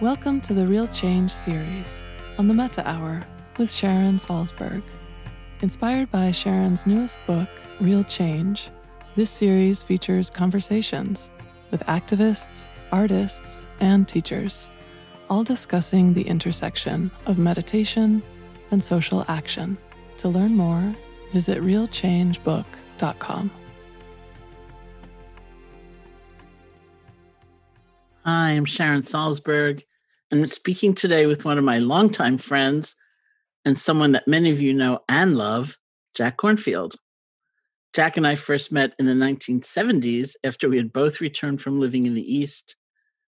Welcome to the Real Change series on the Metta Hour with Sharon Salzberg. Inspired by Sharon's newest book, Real Change, this series features conversations with activists, artists, and teachers, all discussing the intersection of meditation and social action. To learn more, visit realchangebook.com. Hi, I'm Sharon Salzberg, and I'm speaking today with one of my longtime friends and someone that many of you know and love, Jack Kornfield. Jack and I first met in the 1970s after we had both returned from living in the East.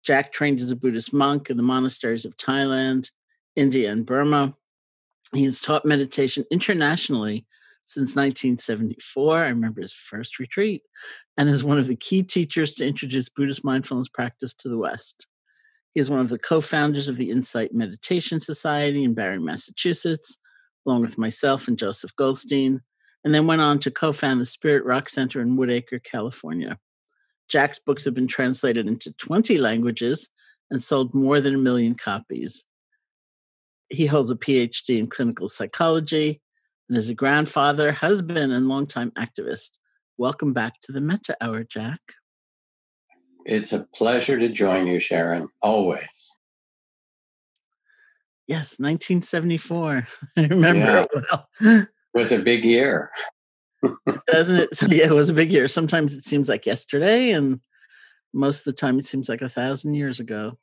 Jack trained as a Buddhist monk in the monasteries of Thailand, India, and Burma. He has taught meditation internationally since 1974. I remember his first retreat and is one of the key teachers to introduce Buddhist mindfulness practice to the West. He is one of the co founders of the Insight Meditation Society in Barre, Massachusetts, along with myself and Joseph Goldstein, and then went on to co found the Spirit Rock Center in Woodacre, California. Jack's books have been translated into 20 languages and sold more than a million copies. He holds a PhD in clinical psychology and is a grandfather, husband, and longtime activist. Welcome back to the Metta Hour, Jack. It's a pleasure to join you, Sharon, always. Yes, 1974. I remember Yeah. it well. It was a big year. Doesn't it? So, yeah, it was a big year. Sometimes it seems like yesterday, and most of the time it seems like a thousand years ago.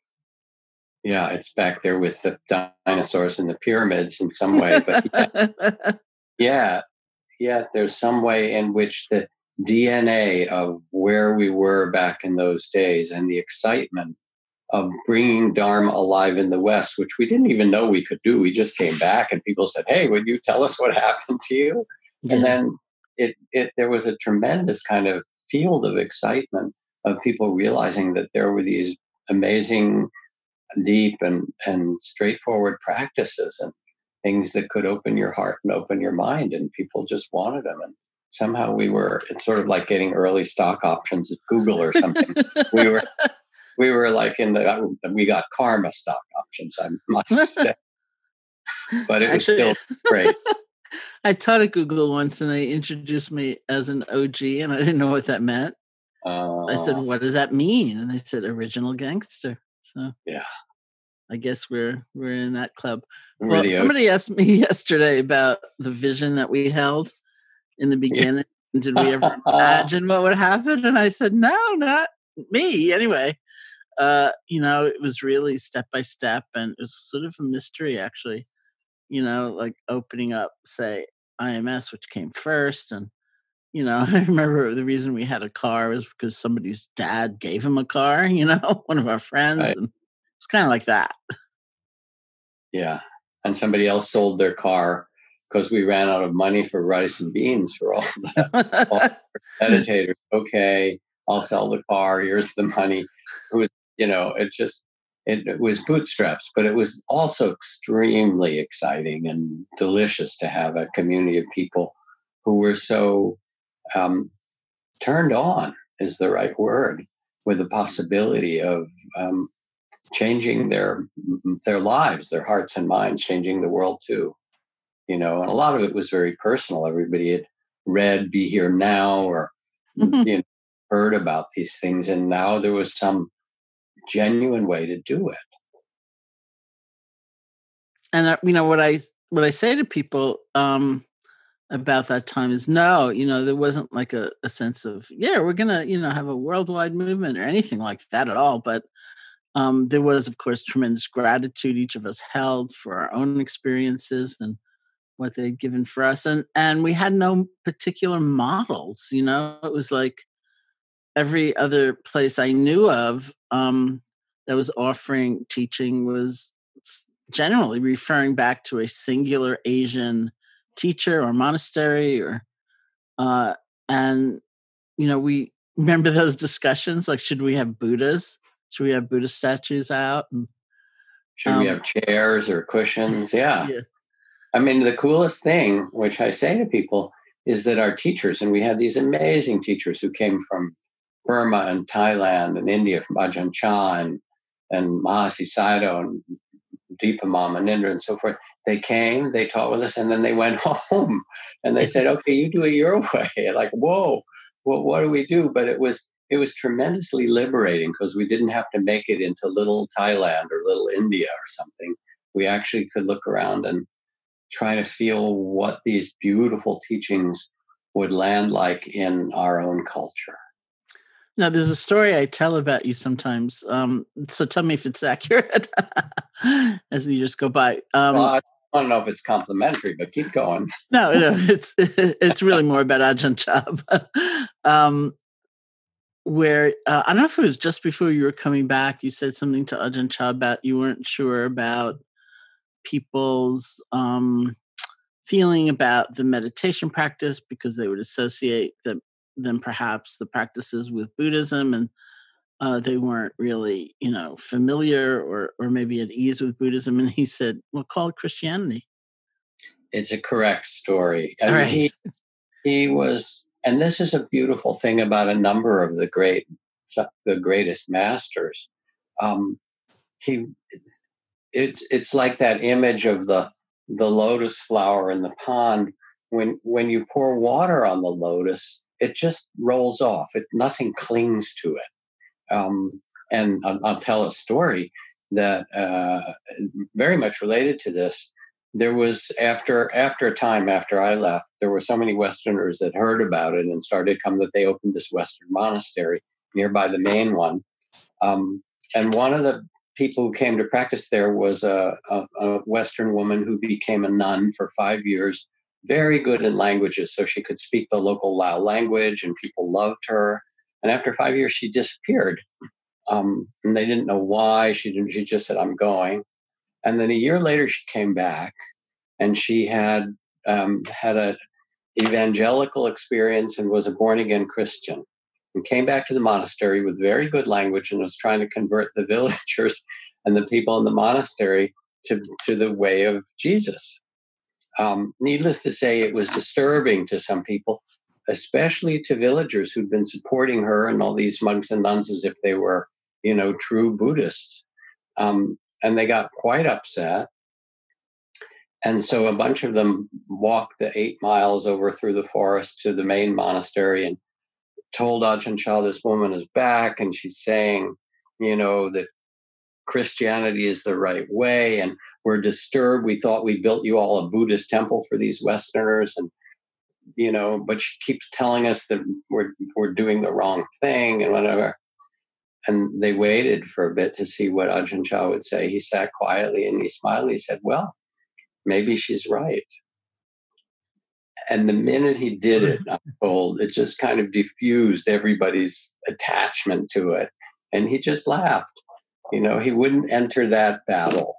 Yeah, it's back there with the dinosaurs and the pyramids in some way. But yeah, yeah, yeah, there's some way in which the DNA of where we were back in those days and the excitement of bringing Dharma alive in the West, which we didn't even know we could do. We just came back and people said, Hey, would you tell us what happened to you? Yeah. And then it, it there was a tremendous kind of field of excitement of people realizing that there were these amazing, deep and and straightforward practices and things that could open your heart and open your mind, and people just wanted them. And somehow we were. It's sort of like getting early stock options at Google or something. we were. We were like in the we got karma stock options. I must say, but it was Actually, still great. I taught at Google once, and they introduced me as an OG, and I didn't know what that meant. Uh, I said. "What does that mean?" And they said, "Original gangster." So yeah, I guess we're we're in that club. Well, somebody asked me yesterday about the vision that we held in the beginning. Yeah. Did we ever imagine what would happen? And I said, "No, not me." Anyway, uh, you know, it was really step by step, and it was sort of a mystery, actually you know, like opening up, say, IMS, which came first. And, you know, I remember the reason we had a car was because somebody's dad gave him a car, you know, one of our friends. Right. And it's kind of like that. Yeah. And somebody else sold their car because we ran out of money for rice and beans for all the, all the meditators. Okay, I'll sell the car. Here's the money. It was, you know, it just it, was bootstraps, but it was also extremely exciting and delicious to have a community of people who were so um, turned on, is the right word, with the possibility of um, changing their their lives, their hearts and minds, changing the world too. You know, and a lot of it was very personal. Everybody had read "Be Here Now" or mm-hmm. you know, heard about these things, and now there was some genuine way to do it. And uh, you know what I what I say to people um, about that time is no, you know, there wasn't like a, a sense of yeah, we're gonna you know have a worldwide movement or anything like that at all. But um, there was, of course, tremendous gratitude each of us held for our own experiences and what they'd given for us, and and we had no particular models. You know, it was like every other place I knew of um, that was offering teaching was generally referring back to a singular Asian teacher or monastery or uh, and you know we remember those discussions like should we have Buddhas? Should we have Buddha statues out? And, should um, we have chairs or cushions? Yeah. yeah. I mean, the coolest thing, which I say to people, is that our teachers, and we had these amazing teachers who came from Burma and Thailand and India from Ajahn Chah and, and Mahasi Sayadaw and Dipa Ma Munindra and so forth. They came, they taught with us, and then they went home and they said, okay, you do it your way. like, whoa, what, what do we do? But it was it was tremendously liberating because we didn't have to make it into little Thailand or little India or something. We actually could look around and try to feel what these beautiful teachings would land like in our own culture. Now, there's a story I tell about you sometimes. Um, so tell me if it's accurate as the years go by. Um, well, I don't know if it's complimentary, but keep going. no, no, it's it's really more about Ajahn Chah. Um, where uh, I don't know if it was just before you were coming back, you said something to Ajahn Chah about you weren't sure about people's um, feeling about the meditation practice because they would associate the than perhaps the practices with Buddhism, and uh, they weren't really, you know, familiar or or maybe at ease with Buddhism. And he said, "Well, call it Christianity." It's a correct story. I All mean, right. he, he was, and this is a beautiful thing about a number of the great, the greatest masters. Um, he, it's it's like that image of the the lotus flower in the pond when when you pour water on the lotus it just rolls off. It nothing clings to it. Um, and I'll, I'll, tell a story that uh, very much related to this. There was after after a time after I left, there were so many Westerners that heard about it and started to come that they opened this Western monastery nearby the main one. Um, and one of the people who came to practice there was a, a, a Western woman who became a nun for five years very good in languages, so she could speak the local Lao language, and people loved her. And after five years, she disappeared, um, and they didn't know why. She didn't. She just said, "I'm going." And then a year later, she came back, and she had um, had a evangelical experience and was a born again Christian. and came back to the monastery with very good language and was trying to convert the villagers and the people in the monastery to, to the way of Jesus. Um, needless to say, it was disturbing to some people, especially to villagers who'd been supporting her and all these monks and nuns as if they were, you know, true Buddhists. Um, and they got quite upset. And so a bunch of them walked the eight miles over through the forest to the main monastery and told Ajahn Chah this woman is back and she's saying, you know, that Christianity is the right way. And we're disturbed. We thought we built you all a Buddhist temple for these Westerners. And, you know, but she keeps telling us that we're, we're doing the wrong thing and whatever. And they waited for a bit to see what Ajahn Chah would say. He sat quietly and he smiled. And he said, well, maybe she's right. And the minute he did it, I'm told, it just kind of diffused everybody's attachment to it. And he just laughed. You know, he wouldn't enter that battle.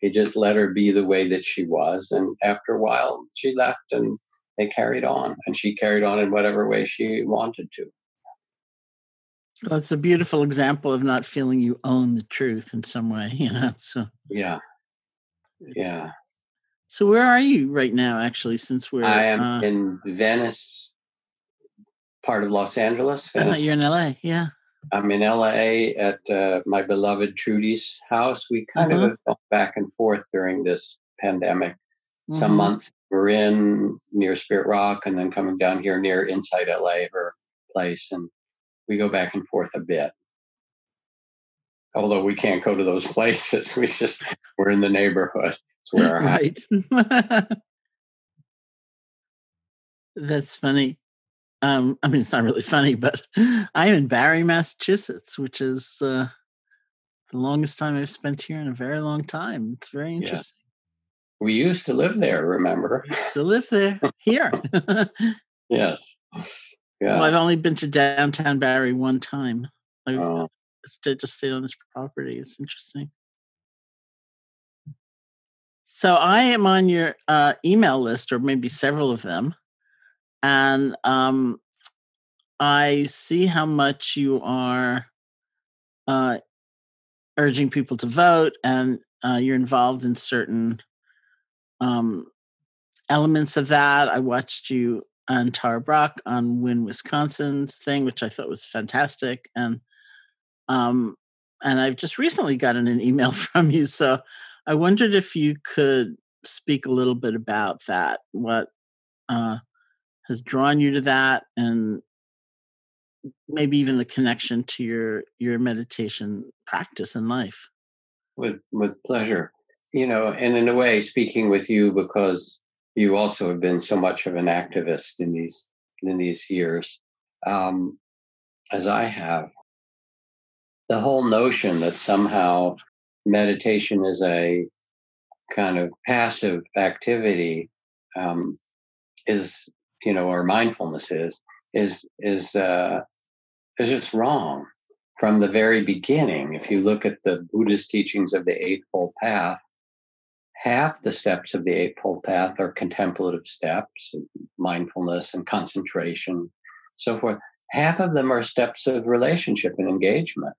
He just let her be the way that she was. And after a while, she left and they carried on. And she carried on in whatever way she wanted to. Well, it's a beautiful example of not feeling you own the truth in some way, you know. So yeah, yeah. So where are you right now? Actually, since we're I am uh, in Venice, part of Los Angeles. Uh, Venice. You're in LA, yeah. I'm in LA at uh, my beloved Trudy's house. We kind uh-huh. of have gone back and forth during this pandemic. Mm-hmm. Some months we're in near Spirit Rock, and then coming down here near inside LA, her place, and we go back and forth a bit. Although we can't go to those places, we just we're in the neighborhood. It's where our right. That's funny um, I mean, it's not really funny, but I'm in Barre, Massachusetts, which is uh, the longest time I've spent here in a very long time. It's very interesting. Yeah. We used to live there, remember? to live there here. yes. Yeah. Well, I've only been to downtown Barre one time. I oh. just stayed on this property. It's interesting. So I am on your uh, email list, or maybe several of them and um, I see how much you are uh, urging people to vote, and uh, you're involved in certain um, elements of that. I watched you on Tara Brach on Win Wisconsin's thing, which I thought was fantastic, and um, and I've just recently gotten an email from you, so I wondered if you could speak a little bit about that. What uh, has drawn you to that and maybe even the connection to your your meditation practice in life with with pleasure you know and in a way speaking with you because you also have been so much of an activist in these in these years um, as i have the whole notion that somehow meditation is a kind of passive activity um, is you know, or mindfulness is, is, is, uh, is just wrong from the very beginning. If you look at the Buddhist teachings of the Eightfold Path, half the steps of the Eightfold Path are contemplative steps, mindfulness and concentration, so forth. Half of them are steps of relationship and engagement.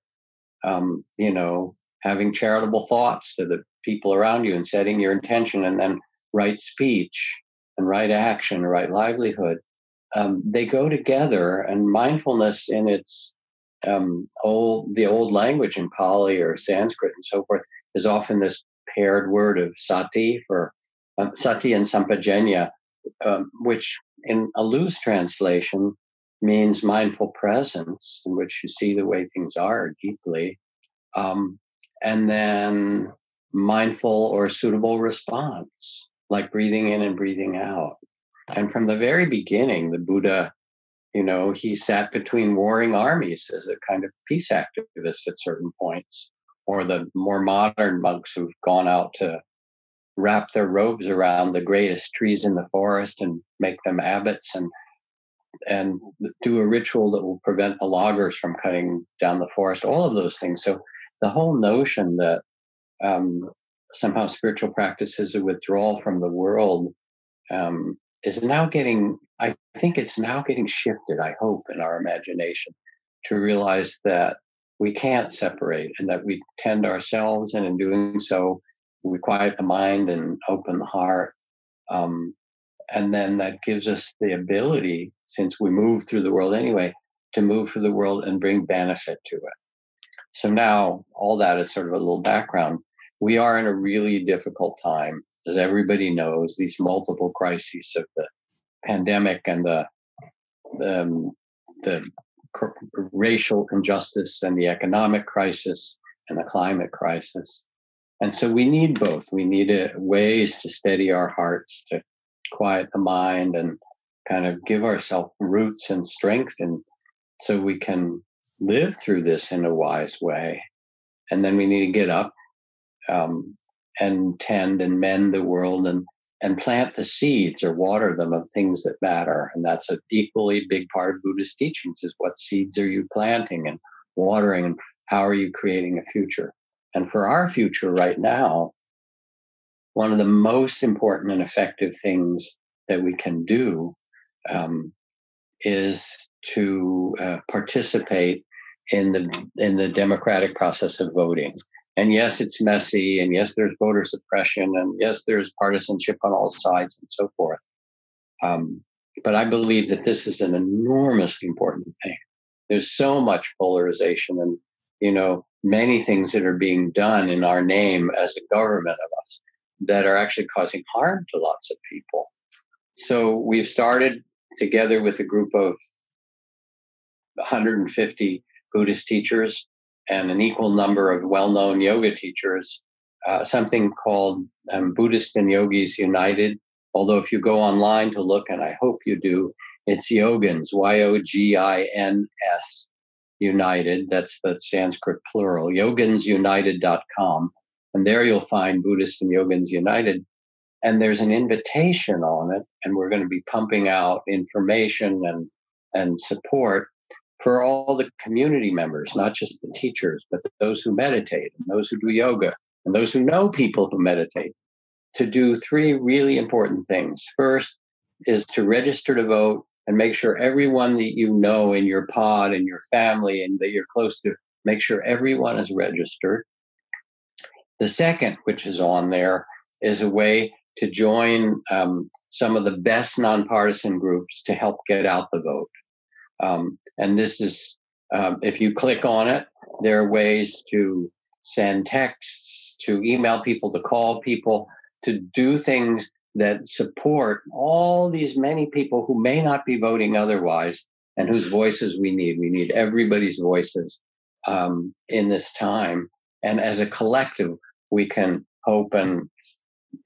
Um, you know, having charitable thoughts to the people around you and setting your intention and then right speech and right action, right livelihood, um, they go together. And mindfulness, in its um, old the old language in Pali or Sanskrit and so forth, is often this paired word of sati for uh, sati and sampajanya, um, which in a loose translation means mindful presence, in which you see the way things are deeply, um, and then mindful or suitable response like breathing in and breathing out. And from the very beginning, the Buddha, you know, he sat between warring armies as a kind of peace activist at certain points, or the more modern monks who've gone out to wrap their robes around the greatest trees in the forest and make them abbots and and do a ritual that will prevent the loggers from cutting down the forest all of those things. So the whole notion that um, somehow spiritual practice is a withdrawal from the world um, is now getting i think it's now getting shifted i hope in our imagination to realize that we can't separate and that we tend ourselves, and in doing so, we quiet the mind and open the heart. Um, and then that gives us the ability, since we move through the world anyway, to move through the world and bring benefit to it. So now all that is sort of a little background. We are in a really difficult time, as everybody knows, these multiple crises of the pandemic and the um, the racial injustice and the economic crisis and the climate crisis. And so we need both. We need a, ways to steady our hearts, to quiet the mind, and kind of give ourselves roots and strength, and so we can live through this in a wise way. And then we need to get up um, and tend and mend the world and and plant the seeds or water them of things that matter. And that's an equally big part of Buddhist teachings is what seeds are you planting and watering and how are you creating a future? And for our future right now, one of the most important and effective things that we can do um, is to uh, participate in the in the democratic process of voting. And yes, it's messy, and yes, there's voter suppression, and yes, there's partisanship on all sides, and so forth. Um, but I believe that this is an enormously important thing. There's so much polarization, and you know, many things that are being done in our name as a government of us that are actually causing harm to lots of people. So we've started together with a group of 150 Buddhist teachers and an equal number of well known yoga teachers, uh, something called um, Buddhist and Yogis United. Although, if you go online to look, and I hope you do, it's Yogins, Y O G I N S United. That's the Sanskrit plural, yoginsunited.com. And there you'll find Buddhist and Yogins United. And there's an invitation on it, and we're going to be pumping out information and, and support for all the community members, not just the teachers, but those who meditate and those who do yoga and those who know people who meditate, to do three really important things. First is to register to vote and make sure everyone that you know in your pod and your family and that you're close to, make sure everyone is registered. The second, which is on there, is a way to join um, some of the best nonpartisan groups to help get out the vote. Um, and this is, um, if you click on it, there are ways to send texts, to email people, to call people, to do things that support all these many people who may not be voting otherwise and whose voices we need. We need everybody's voices um, in this time. And as a collective, we can hope and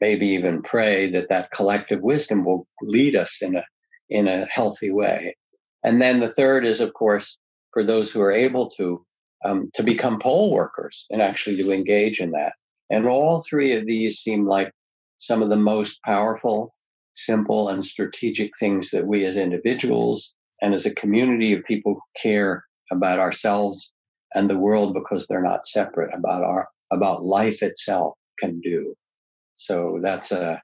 maybe even pray that that collective wisdom will lead us in a in a healthy way. And then the third is, of course, for those who are able to, um, to become poll workers and actually to engage in that. And all three of these seem like some of the most powerful, simple, and strategic things that we as individuals and as a community of people who care about ourselves and the world because they're not separate about our about life itself can do. So that's a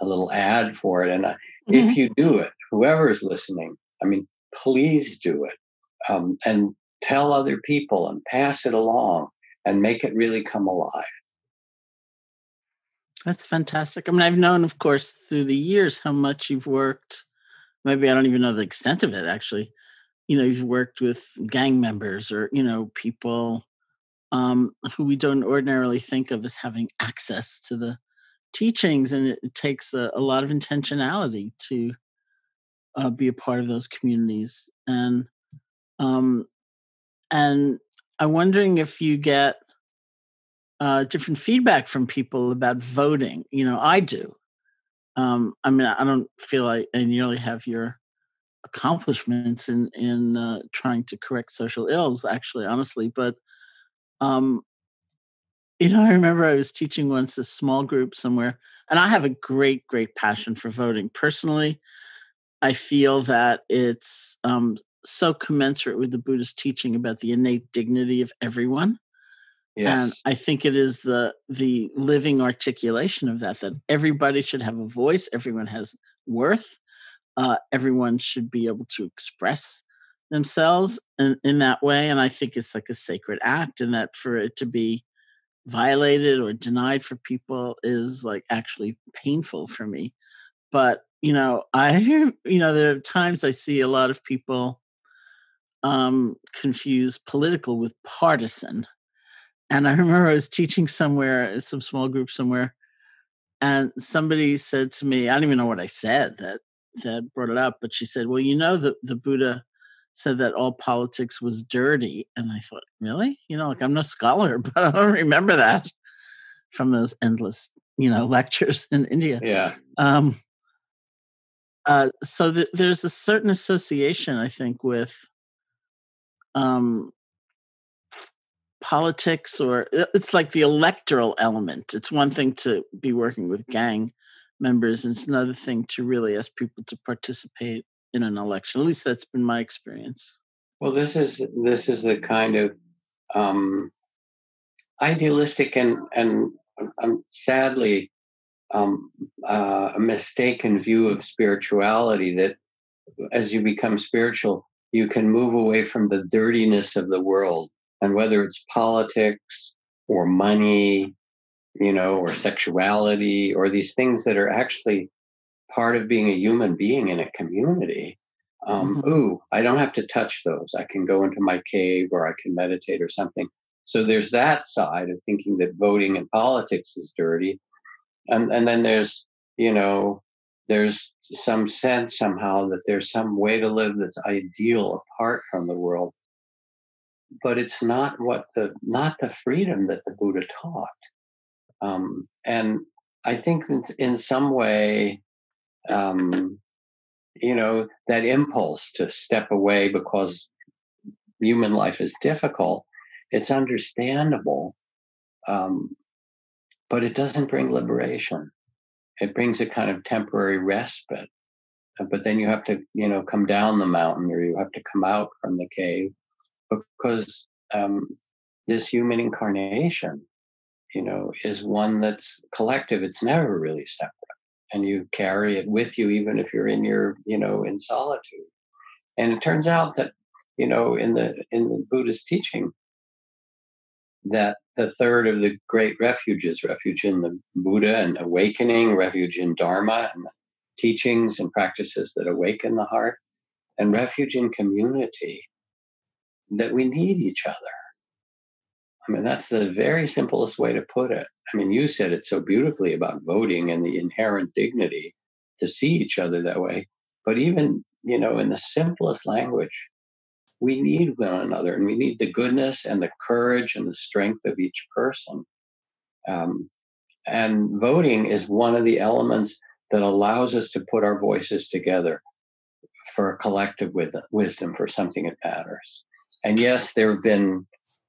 a little ad for it. And mm-hmm. if you do it, whoever is listening, I mean, please do it um, and tell other people and pass it along and make it really come alive. That's fantastic. I mean, I've known, of course, through the years how much you've worked. Maybe I don't even know the extent of it, actually. You know, you've worked with gang members or, you know, people um, who we don't ordinarily think of as having access to the teachings. And it, takes a, a, lot of intentionality to uh, be a part of those communities and um and i'm wondering if you get uh different feedback from people about voting you know i do. Um i mean i don't feel like i nearly have your accomplishments in in uh, trying to correct social ills actually honestly but um you know i remember i was teaching once a small group somewhere and i have a great great passion for voting personally I feel that it's um, so commensurate with the Buddhist teaching about the innate dignity of everyone. Yes. And I think it is the the living articulation of that that everybody should have a voice, everyone has worth, uh, everyone should be able to express themselves in, in that way. And I think it's like a sacred act, and that for it to be violated or denied for people is like actually painful for me. But, you know, I, you know, there are times I see a lot of people um, confuse political with partisan. And I remember I was teaching somewhere, some small group somewhere, and somebody said to me, I don't even know what I said that that brought it up, but she said, Well, you know that the Buddha said that all politics was dirty. And I thought, really? You know, like I'm no scholar, but I don't remember that from those endless, you know, lectures in India. Yeah. Um, uh, so th- there's a certain association, I think, with um, politics, or uh, it's like the electoral element. It's one thing to be working with gang members, and it's another thing to really ask people to participate in an election. At least that's been my experience. Well, this is this is the kind of um, idealistic and and um, sadly um, uh, a mistaken view of spirituality that as you become spiritual, you can move away from the dirtiness of the world, and whether it's politics or money, you know, or sexuality, or these things that are actually part of being a human being in a community. Um, mm-hmm. Ooh, I don't have to touch those. I can go into my cave or I can meditate or something. So there's that side of thinking that voting and politics is dirty. And, and then there's, you know, there's some sense somehow that there's some way to live that's ideal apart from the world. But it's not what the, not the freedom that the Buddha taught. Um, and I think in some way, um, you know, that impulse to step away because human life is difficult, it's understandable. Um, but it doesn't bring liberation. It brings a kind of temporary respite. But then you have to, you know, come down the mountain or you have to come out from the cave because um, this human incarnation, you know, is one that's collective. It's never really separate and you carry it with you even if you're in your you know in solitude and it turns out that you know in the in the buddhist teaching that the third of the great refuges refuge in the buddha and awakening refuge in dharma and teachings and practices that awaken the heart and refuge in community that we need each other I mean, that's the very simplest way to put it. I mean, you said it so beautifully about voting and the inherent dignity to see each other that way. But even, you know, in the simplest language, we need one another and we need the goodness and the courage and the strength of each person. Um, and voting is one of the elements that allows us to put our voices together for a collective wisdom for something that matters. And yes, there have been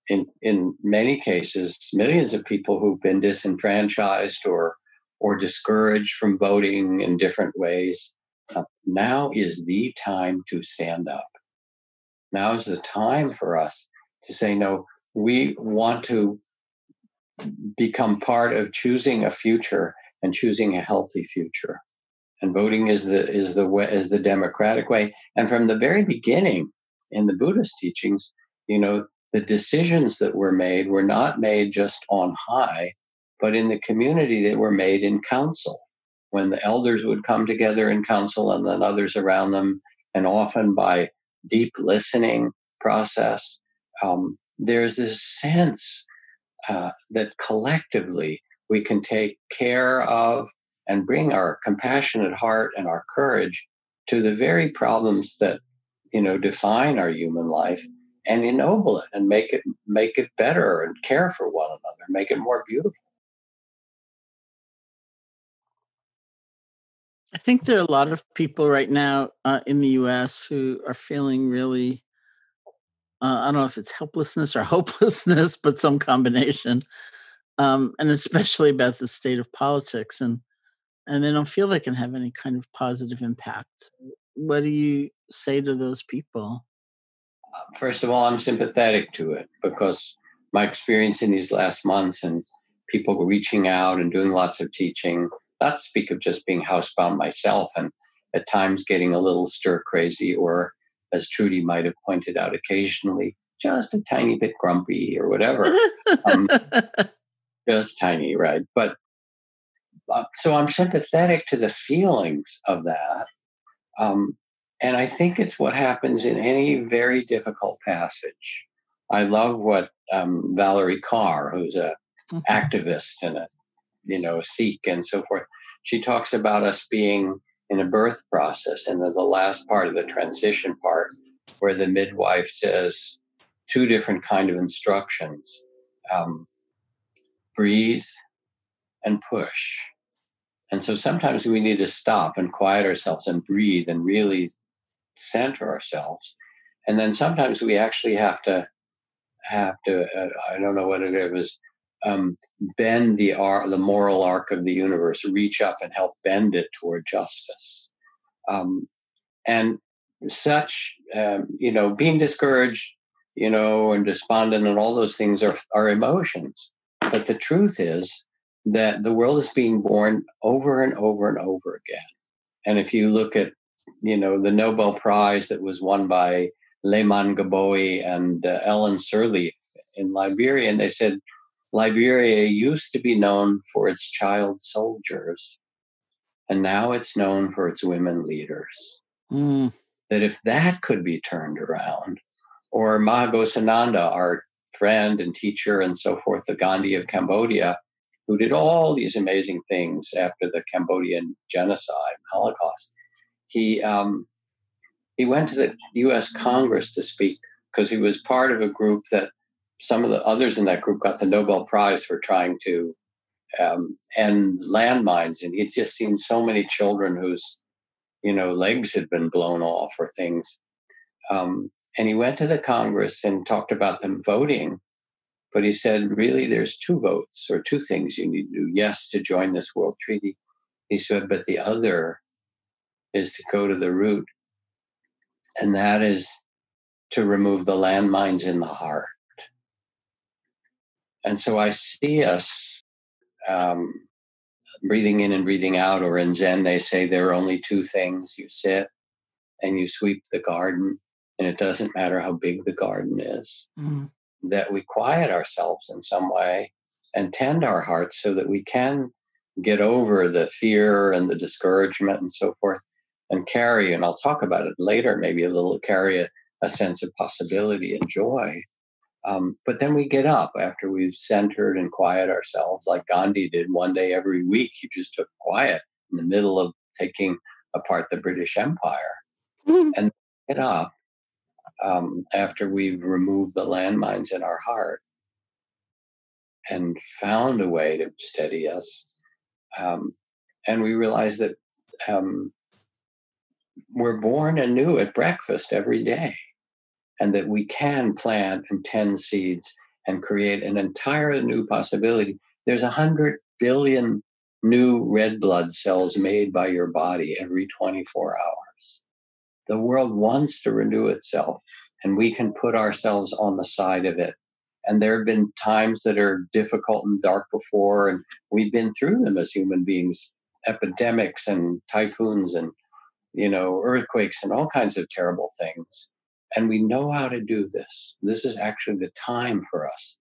in in many cases millions of people who've been disenfranchised or or discouraged from voting in different ways uh, now is the time to stand up now is the time for us to say no we want to become part of choosing a future and choosing a healthy future and voting is the is the way is the democratic way and from the very beginning in the buddhist teachings you know the decisions that were made were not made just on high, but in the community, they were made in council. When the elders would come together in council and then others around them, and often by deep listening process, um, there's this sense uh, that collectively we can take care of and bring our compassionate heart and our courage to the very problems that you know define our human life and ennoble it and make it make it better and care for one another, make it more beautiful. I think there are a lot of people right now uh, in the U.S. who are feeling really. Uh, I don't know if it's helplessness or hopelessness, but some combination, um, and especially about the state of politics, and and they don't feel they can have any kind of positive impact. What do you say to those people? first of all, I'm sympathetic to it because my experience in these last months and people reaching out and doing lots of teaching, not speak of just being housebound myself and at times getting a little stir crazy or as Trudy might have pointed out occasionally, just a tiny bit grumpy or whatever. um, just tiny, right? But uh, so I'm sympathetic to the feelings of that. Um, and I think it's what happens in any very difficult passage. I love what um, Valarie Kaur, who's a mm-hmm. activist and a you know Sikh and so forth, she talks about us being in a birth process, and the last part of the transition part, where the midwife says two different kind of instructions: um, breathe and push. And so sometimes we need to stop and quiet ourselves and breathe and really center ourselves. And then sometimes we actually have to have to uh, I don't know what it is um, bend the the moral arc of the universe, reach up and help bend it toward justice. Um, and such, um, you know, being discouraged, you know, and despondent and all those things are, are emotions. But the truth is that the world is being born over and over and over again. And if you look at, you know, the Nobel Prize that was won by Leymah Gbowee and uh, Ellen Sirleaf in Liberia, and they said Liberia used to be known for its child soldiers, and now it's known for its women leaders. Mm. That if that could be turned around, or Maha Ghosananda, our friend and teacher and so forth, the Gandhi of Cambodia, who did all these amazing things after the Cambodian genocide, Holocaust. He um, he went to the U.S. Congress to speak because he was part of a group that some of the others in that group got the Nobel Prize for trying to um, end landmines, and he'd just seen so many children whose you know legs had been blown off or things. Um, and he went to the Congress and talked about them voting but he said, really, there's two votes or two things you need to do. Yes, to join this world treaty. He said, but the other is to go to the root, and that is to remove the landmines in the heart. And so I see us um, breathing in and breathing out, or in Zen, they say there are only two things you sit and you sweep the garden, and it doesn't matter how big the garden is. Mm that we quiet ourselves in some way and tend our hearts so that we can get over the fear and the discouragement and so forth and carry, and I'll talk about it later, maybe a little carry a, a sense of possibility and joy. Um, but then we get up after we've centered and quiet ourselves, like Gandhi did one day every week. He just took quiet in the middle of taking apart the British Empire mm-hmm. and get up um, after we've removed the landmines in our heart and found a way to steady us. Um, and we realize that um, we're born anew at breakfast every day, and that we can plant and tend seeds and create an entire new possibility. There's a hundred billion new red blood cells made by your body every 24 hours. The world wants to renew itself, and we can put ourselves on the side of it. And there have been times that are difficult and dark before, and we've been through them as human beings epidemics and typhoons and you know earthquakes and all kinds of terrible things and we know how to do this this is actually the time for us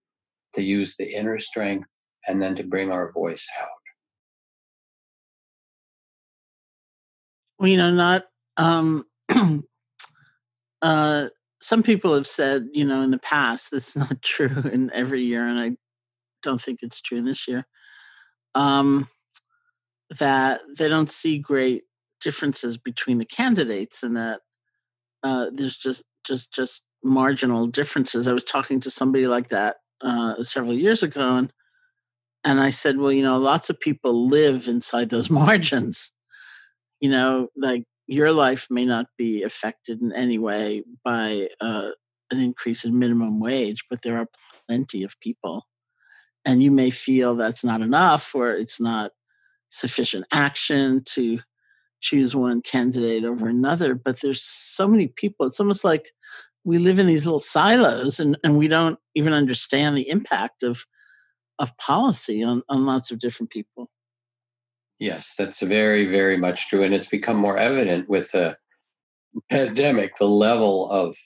to use the inner strength and then to bring our voice out well you know not um uh some people have said, you know, in the past, that's not true in every year, and I don't think it's true this year. Um, that they don't see great differences between the candidates, and that uh, there's just just just marginal differences. I was talking to somebody like that uh, several years ago, and and I said, well, you know, lots of people live inside those margins. You know, like your life may not be affected in any way by uh, an increase in minimum wage, but there are plenty of people. And you may feel that's not enough or it's not sufficient action to choose one candidate over another. But there's so many people. It's almost like we live in these little silos and, and we don't even understand the impact of of policy on, on lots of different people. Yes, that's very, very much true. And it's become more evident with the pandemic, the level of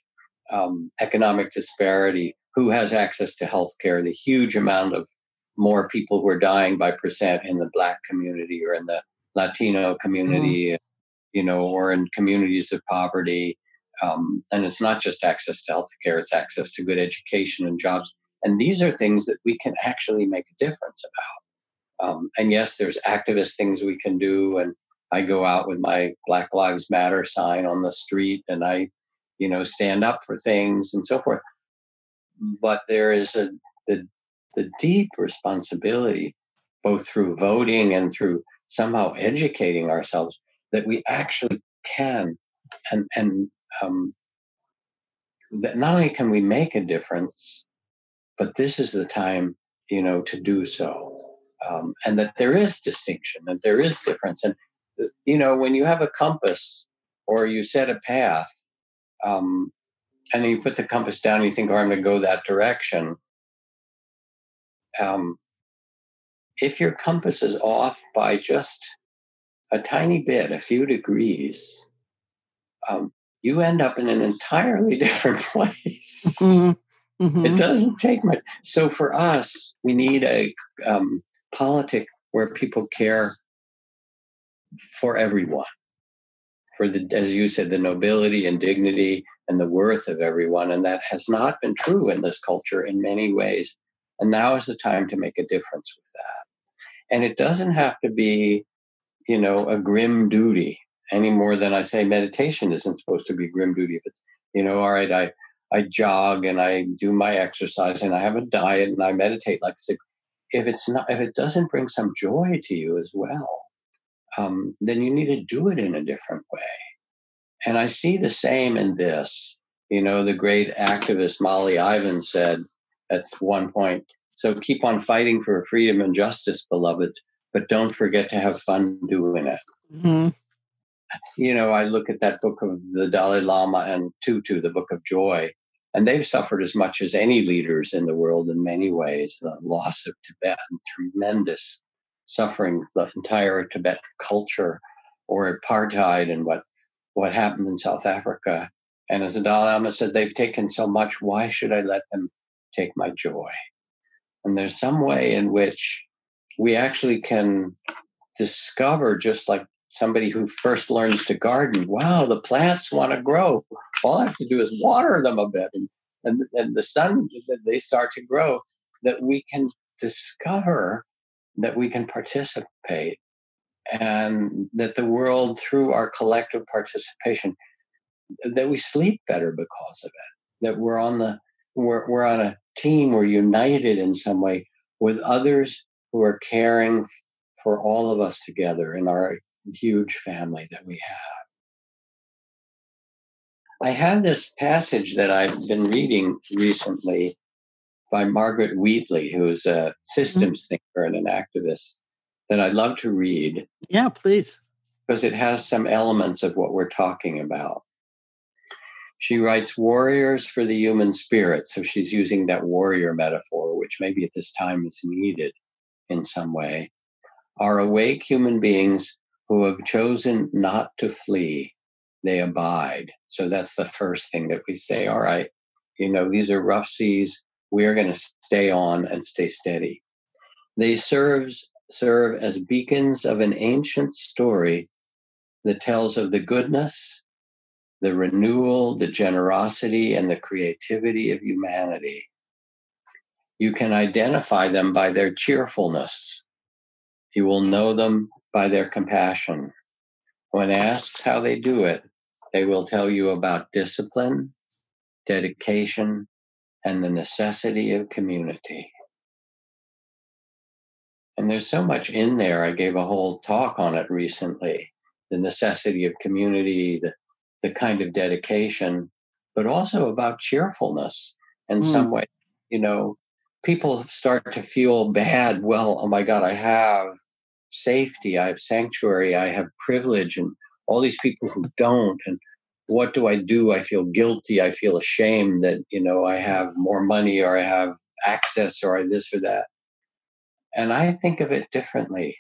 um, economic disparity, who has access to health care, the huge amount of more people who are dying by percent in the Black community or in the Latino community, mm. you know, or in communities of poverty. Um, and it's not just access to health care, it's access to good education and jobs. And these are things that we can actually make a difference about. Um, and yes, there's activist things we can do. And I go out with my Black Lives Matter sign on the street and I, you know, stand up for things and so forth. But there is a the the deep responsibility, both through voting and through somehow educating ourselves, that we actually can and and um, that not only can we make a difference, but this is the time, you know, to do so. Um, and that there is distinction, that there is difference. And, you know, when you have a compass or you set a path, um, and you put the compass down and you think, oh, I'm going to go that direction. Um, if your compass is off by just a tiny bit, a few degrees, um, you end up in an entirely different place. Mm-hmm. Mm-hmm. It doesn't take much. So for us, we need a um, politic where people care for everyone, for the, as you said, the nobility and dignity and the worth of everyone. And that has not been true in this culture in many ways. And now is the time to make a difference with that. And it doesn't have to be, you know, a grim duty any more than I say meditation isn't supposed to be grim duty. If it's, you know, all right, I I jog and I do my exercise and I have a diet and I meditate like. If it's not, if it doesn't bring some joy to you as well, um, then you need to do it in a different way. And I see the same in this. You know, the great activist Molly Ivins said at one point, so keep on fighting for freedom and justice, beloved, but don't forget to have fun doing it. Mm-hmm you know, I look at that book of the Dalai Lama and Tutu, the Book of Joy, and they've suffered as much as any leaders in the world in many ways. The loss of Tibet and tremendous suffering, the entire Tibetan culture, or apartheid, and what what happened in South Africa. And as the Dalai Lama said, they've taken so much. Why should I let them take my joy? And there's some way in which we actually can discover, just like somebody who first learns to garden, wow, the plants want to grow. All I have to do is water them a bit, and and, and the sun they start to grow. That we can discover that we can participate, and that the world through our collective participation, that we sleep better because of it. That we're on the we're we're on a team. We're united in some way with others who are caring for all of us together in our huge family that we have. I have this passage that I've been reading recently by Margaret Wheatley, who's a mm-hmm. systems mm-hmm. thinker and an activist, that I'd love to read. Yeah, please. Because it has some elements of what we're talking about. She writes warriors for the human spirit. So she's using that warrior metaphor, which maybe at this time is needed in some way, are awake human beings who have chosen not to flee, they abide. So that's the first thing that we say, all right, you know, these are rough seas. We are going to stay on and stay steady. They serves, serve as beacons of an ancient story that tells of the goodness, the renewal, the generosity, and the creativity of humanity. You can identify them by their cheerfulness. You will know them by their compassion. When asked how they do it, they will tell you about discipline, dedication, and the necessity of community. And there's so much in there. I gave a whole talk on it recently the necessity of community, the, the kind of dedication, but also about cheerfulness in mm. some way. You know, people start to feel bad. Well, oh my God, I have safety, I have sanctuary, I have privilege, and all these people who don't. And what do I do? I feel guilty. I feel ashamed that, you know, I have more money or I have access or I this or that. And I think of it differently.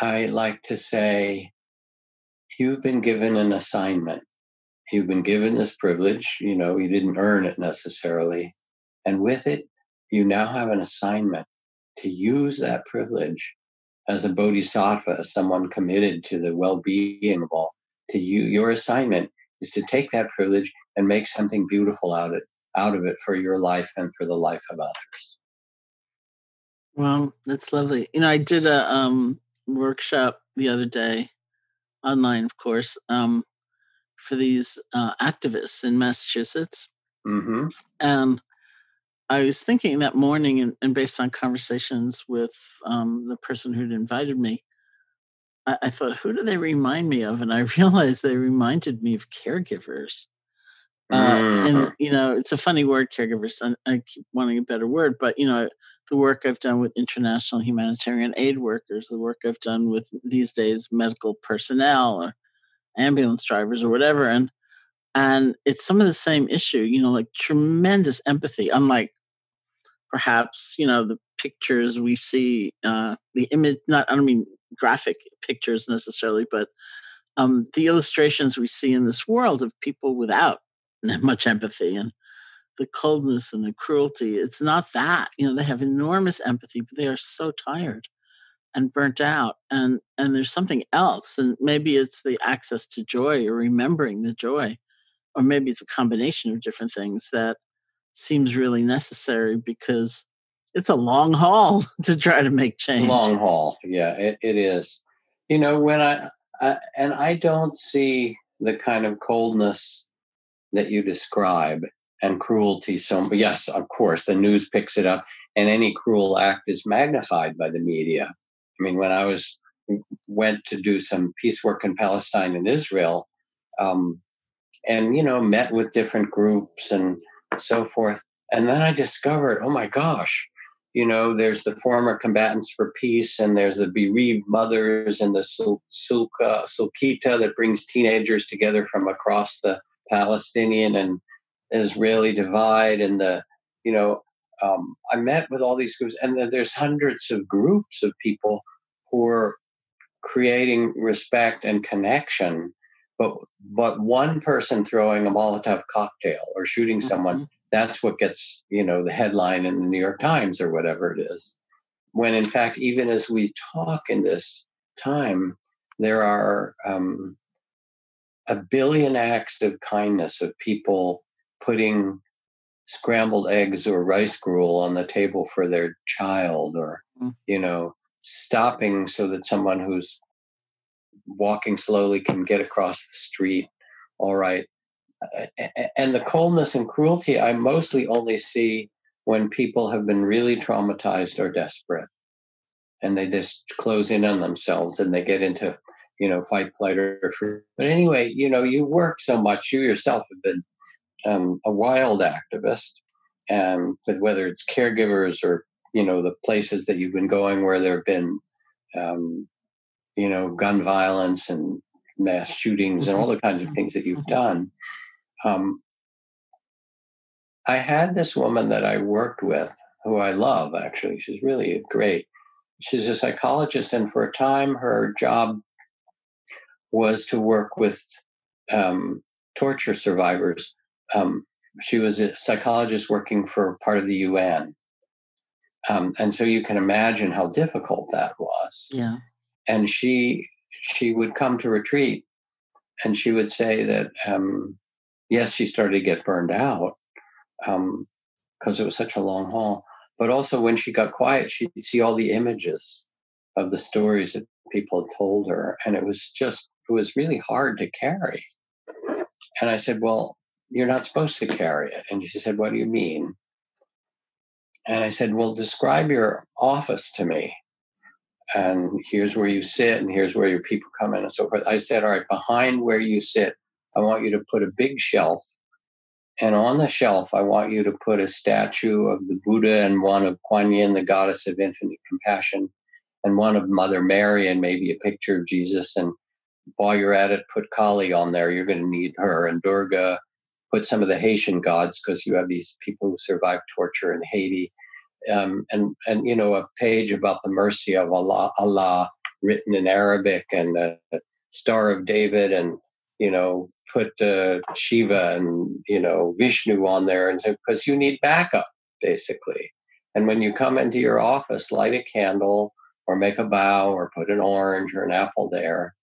I like to say, you've been given an assignment. You've been given this privilege. You know, you didn't earn it necessarily. And with it, you now have an assignment to use that privilege as a bodhisattva, as someone committed to the well being of all. To you, your assignment is to take that privilege and make something beautiful out of it, out of it for your life and for the life of others. Well, that's lovely. You know, I did a um, workshop the other day, online, of course, um, for these uh, activists in Massachusetts. Mm-hmm. And I was thinking that morning, and, and based on conversations with um, the person who'd invited me, I, I, thought, who do they remind me of? And I realized they reminded me of caregivers. Uh, mm. And you know, it's a funny word, caregivers. I, I keep wanting a better word, but you know, the work I've done with international humanitarian aid workers, the work I've done with these days medical personnel or ambulance drivers or whatever, and and it's some of the same issue. You know, like tremendous empathy, unlike perhaps you know the pictures we see, uh, the image. Not I don't mean graphic pictures necessarily, but um, the illustrations we see in this world of people without much empathy and the coldness and the cruelty. It's not that. You know, they have enormous empathy, but they are so tired and burnt out. And and there's something else. And maybe it's the access to joy or remembering the joy. Or maybe it's a combination of different things that seems really necessary because it's a long haul to try to make change. Long haul. Yeah, it, it is. You know, when I, I and I don't see the kind of coldness that you describe and cruelty so yes of course the news picks it up and any cruel act is magnified by the media. I mean when i was went to do some peace work in palestine and israel um, and you know met with different groups and so forth and then i discovered oh my gosh you know there's the former combatants for peace and there's the bereaved mothers and the sulka sulkita that brings teenagers together from across the Palestinian and Israeli divide and the, you know, um, I met with all these groups, and then there's hundreds of groups of people who are creating respect and connection. But but one person throwing a Molotov cocktail or shooting mm-hmm. someone, that's what gets you know the headline in the New York Times or whatever it is. When in fact, even as we talk in this time, there are um, a billion acts of kindness of people putting scrambled eggs or rice gruel on the table for their child or mm. you know stopping so that someone who's walking slowly can get across the street all right and the coldness and cruelty i mostly only see when people have been really traumatized or desperate and they just close in on themselves and they get into you know, fight, flight, or free. But anyway, you know, you work so much. You yourself have been um, a wild activist, and with whether it's caregivers or you know the places that you've been going where there have been, um, you know, gun violence and mass shootings and all the kinds of mm-hmm. things that you've mm-hmm. done. Um, I had this woman that I worked with, who I love actually. She's really great. She's a psychologist, and for a time, her job was to work with um, torture survivors. Um, she was a psychologist working for part of the UN. Um, and so you can imagine how difficult that was. Yeah. And she she would come to retreat and she would say that um, yes, she started to get burned out because um, it was such a long haul. But also when she got quiet, she'd see all the images of the stories that people had told her. And it was just it was really hard to carry. And I said, Well, you're not supposed to carry it. And she said, What do you mean? And I said, Well, describe your office to me. And here's where you sit, and here's where your people come in, and so forth. I said, All right, behind where you sit, I want you to put a big shelf. And on the shelf, I want you to put a statue of the Buddha and one of Kuan Yin, the goddess of infinite compassion, and one of Mother Mary, and maybe a picture of Jesus. And while you're at it, put Kali on there. You're going to need her and Durga. Put some of the Haitian gods because you have these people who survived torture in Haiti, um, and and you know a page about the mercy of Allah, Allah written in Arabic, and a, Star of David and you know put uh, Shiva and you know Vishnu on there, and because you need backup basically. And when you come into your office, light a candle or make a bow or put an orange or an apple there,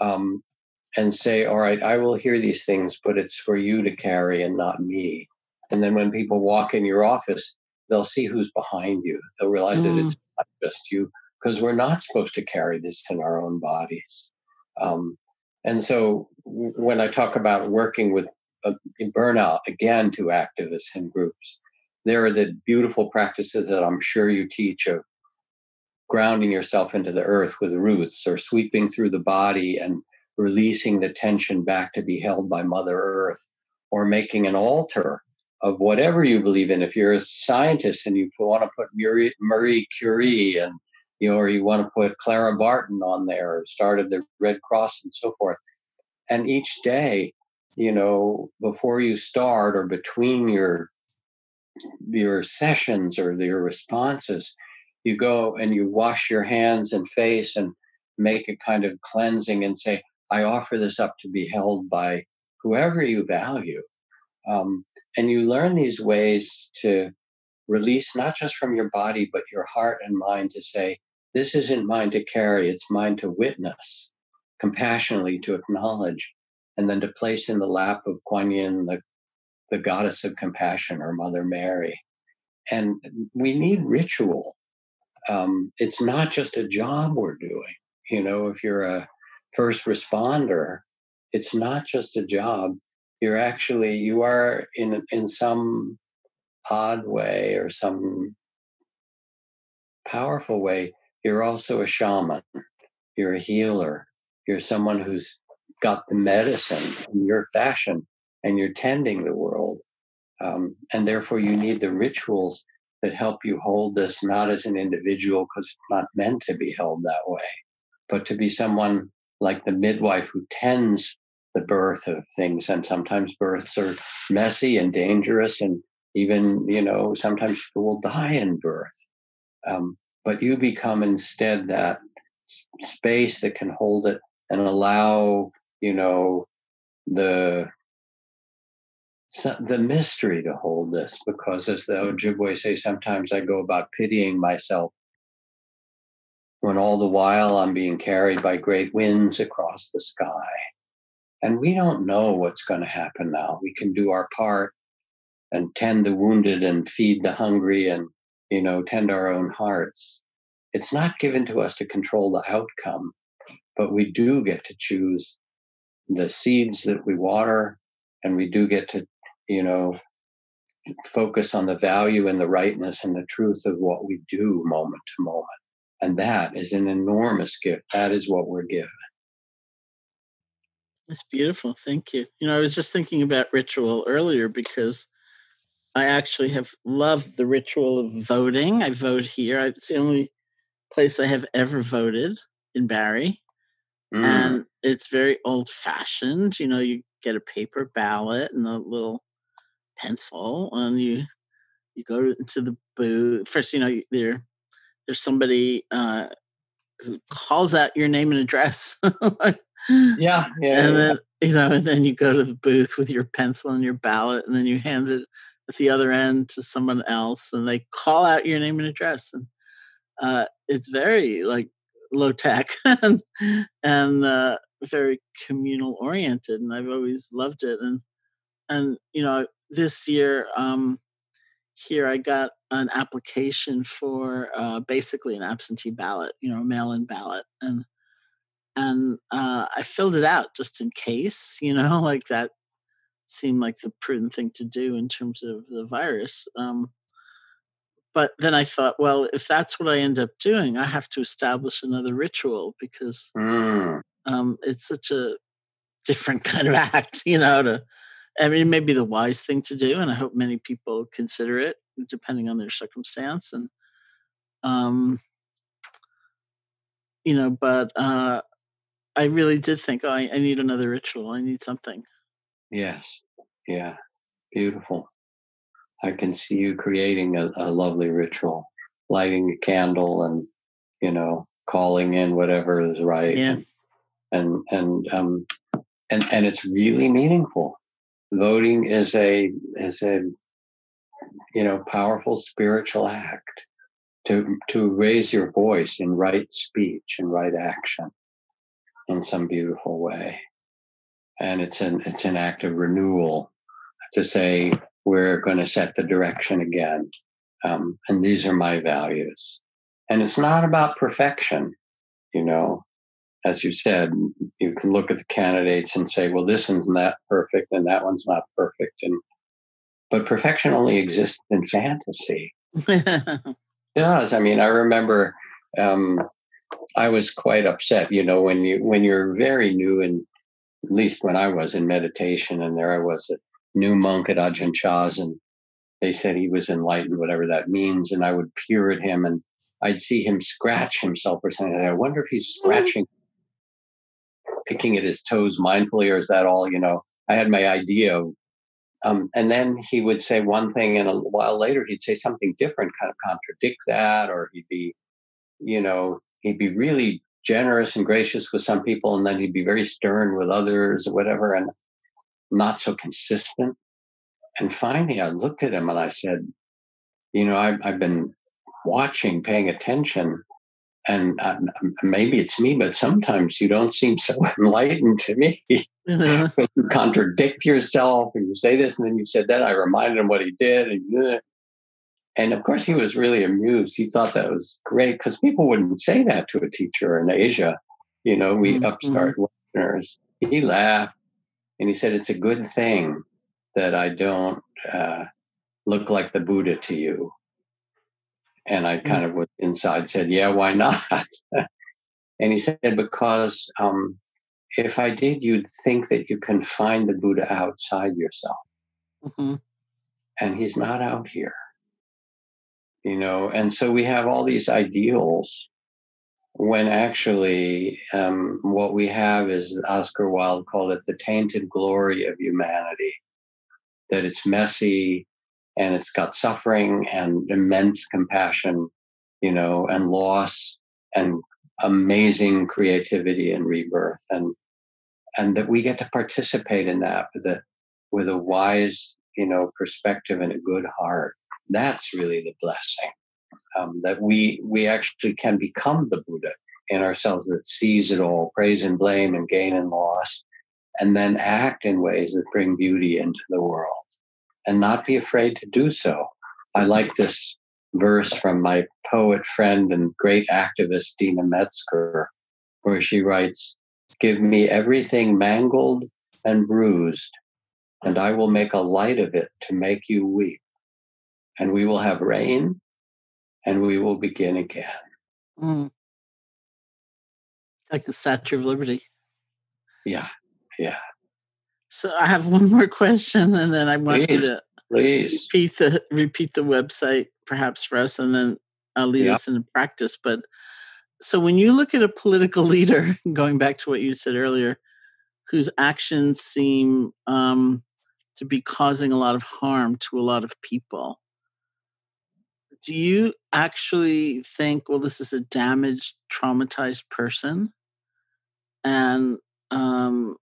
um, and say, "All right, I will hear these things, but it's for you to carry and not me." And then when people walk in your office, they'll see who's behind you. They'll realize mm. that it's not just you, because we're not supposed to carry this in our own bodies. Um, and so when I talk about working with uh, burnout, again, to activists and groups, there are the beautiful practices that I'm sure you teach of grounding yourself into the earth with roots or sweeping through the body and releasing the tension back to be held by Mother Earth or making an altar of whatever you believe in. If you're a scientist and you want to put Marie, Curie and you know, or you want to put Clara Barton on there, started the Red Cross and so forth. And each day, you know, before you start or between your your sessions or your responses, you go and you wash your hands and face and make a kind of cleansing and say, I offer this up to be held by whoever you value. Um, and you learn these ways to release not just from your body, but your heart and mind to say, this isn't mine to carry, it's mine to witness, compassionately to acknowledge, and then to place in the lap of Kuan Yin, the, the goddess of compassion, or Mother Mary. And we need ritual. Um, it's not just a job we're doing. You know, if you're a first responder, it's not just a job. You're actually, you are in, in some odd way or some powerful way you're also a shaman, you're a healer, you're someone who's got the medicine in your fashion and you're tending the world. Um, and therefore, you need the rituals that help you hold this not as an individual because it's not meant to be held that way, but to be someone like the midwife who tends the birth of things. And sometimes births are messy and dangerous, and even, you know, sometimes people will die in birth. Um, but you become instead that space that can hold it and allow you know the the mystery to hold this because as the ojibwe say sometimes i go about pitying myself. When all the while i'm being carried by great winds across the sky. And we don't know what's going to happen now. We can do our part and tend the wounded and feed the hungry and you know, tend our own hearts. It's not given to us to control the outcome, but we do get to choose the seeds that we water, and we do get to, you know, focus on the value and the rightness and the truth of what we do moment to moment. And that is an enormous gift. That is what we're given. It's beautiful. Thank you. You know, I was just thinking about ritual earlier because I actually have loved the ritual of voting. I vote here. It's the only place I have ever voted in Barre. Mm. And it's very old fashioned. You know, you get a paper ballot and a little pencil and you you go into the booth. First, you know, there there's somebody uh, who calls out your name and address. yeah, yeah. And then you know, and then you go to the booth with your pencil and your ballot, and then you hand it at the other end to someone else and they call out your name and address and uh, it's very like low tech and, and uh, very communal oriented and i've always loved it and and you know this year um here i got an application for uh, basically an absentee ballot you know a mail-in ballot and and uh, i filled it out just in case you know like that seemed like the prudent thing to do in terms of the virus. Um, but then I thought, well, if that's what I end up doing, I have to establish another ritual because mm. um, it's such a different kind of act, you know. To, I mean, it may be the wise thing to do, and I hope many people consider it, depending on their circumstance. And, um, you know, but uh, I really did think, oh, I, I need another ritual. I need something. Yes. Yeah. Beautiful. I can see you creating a, a lovely ritual, lighting a candle and, you know, calling in whatever is right. Yeah. And, and and um, and and it's really meaningful. Voting is a is a you know powerful spiritual act to to raise your voice in right speech and right action in some beautiful way. And it's an it's an act of renewal to say we're going to set the direction again. Um, and these are my values. And it's not about perfection you know as you said you can look at the candidates and say well this one's not perfect and that one's not perfect and but perfection only exists in fantasy it does i mean i remember um, i was quite upset you know when you when you're very new and at least when I was in meditation, and there I was, a new monk at Ajahn Chah's, and they said he was enlightened, whatever that means. And I would peer at him, and I'd see him scratch himself or something. I wonder if he's scratching, picking at his toes mindfully, or is that all? You know, I had my idea. Um, and then he would say one thing, and a while later he'd say something different, kind of contradict that, or he'd be, you know, he'd be really generous and gracious with some people, and then he'd be very stern with others or whatever, and not so consistent. And finally, I looked at him and I said, You know, I've, I've been watching, paying attention, and uh, maybe it's me, but sometimes you don't seem so enlightened to me. Mm-hmm. you contradict yourself, and you say this, and then you said that. I reminded him what he did, and and of course, he was really amused. He thought that was great because people wouldn't say that to a teacher in Asia. You know, we mm-hmm. upstart Westerners. He laughed and he said, It's a good thing that I don't uh, look like the Buddha to you. And I kind mm-hmm. of inside said, Yeah, why not? and he said, Because um, if I did, you'd think that you can find the Buddha outside yourself. Mm-hmm. And he's not out here you know and so we have all these ideals when actually um, what we have is oscar wilde called it the tainted glory of humanity that it's messy and it's got suffering and immense compassion you know and loss and amazing creativity and rebirth. And and that we get to participate in that with a with a wise you know perspective and a good heart. That's really the blessing um, that we we actually can become the Buddha in ourselves that sees it all, praise and blame and gain and loss, and then act in ways that bring beauty into the world, and not be afraid to do so. I like this verse from my poet friend and great activist Deena Metzger, where she writes, "Give me everything mangled and bruised." And I will make a light of it to make you weep and we will have rain and we will begin again. Mm. Like the Statue of Liberty. Yeah, yeah. So I have one more question, and then I want please, you to please repeat the repeat the website perhaps for us, and then I'll lead yeah. us into practice. But so when you look at a political leader, going back to what you said earlier, whose actions seem um, to be causing a lot of harm to a lot of people, do you actually think, well, this is a damaged, traumatized person? And um,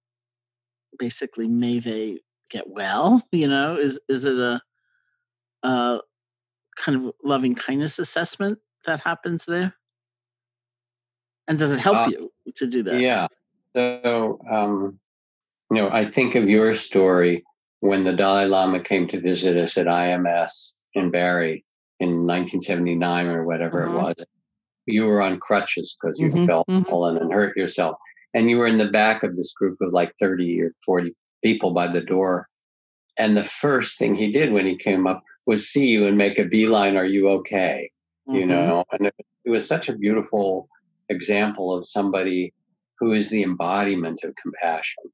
basically, may they get well? You know, is is it a, a kind of loving kindness assessment that happens there? And does it help uh, you to do that? Yeah. So, um, you know, I think of your story when the Dalai Lama came to visit us at IMS in Barre in 1979 or whatever mm-hmm. it was. You were on crutches because you mm-hmm. fell mm-hmm. and hurt yourself. And you were in the back of this group of like 30 or 40 people by the door. And the first thing he did when he came up was see you and make a beeline, Are you okay? You mm-hmm. know, and it, it was such a beautiful example of somebody who is the embodiment of compassion.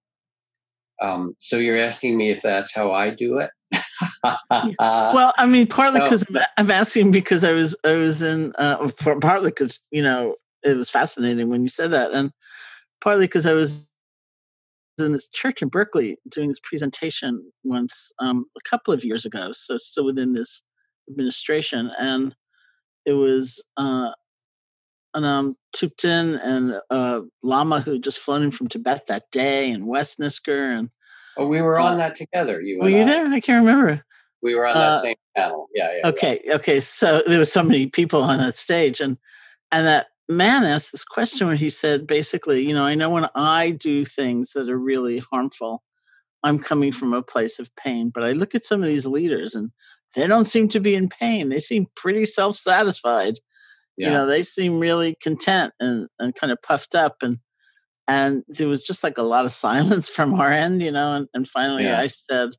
Um, so you're asking me if that's how I do it? well, I mean, partly because no. I'm asking because I was I was in uh, partly because you know it was fascinating when you said that, and partly because I was in this church in Berkeley doing this presentation once um, a couple of years ago, so still within this administration, and it was uh, and I'm and uh, Lama who just flown in from Tibet that day, and Westminster, and oh, we were on uh, that together. You were you I. there? I can't remember. We were on that uh, same panel. Yeah, yeah. Okay, okay. So there were so many people on that stage, and and that man asked this question when he said, basically, you know, I know when I do things that are really harmful, I'm coming from a place of pain. But I look at some of these leaders and they don't seem to be in pain. They seem pretty self satisfied. Yeah. You know, they seem really content and, and kind of puffed up. And and there was just like a lot of silence from our end, you know. And, and finally yeah. I said,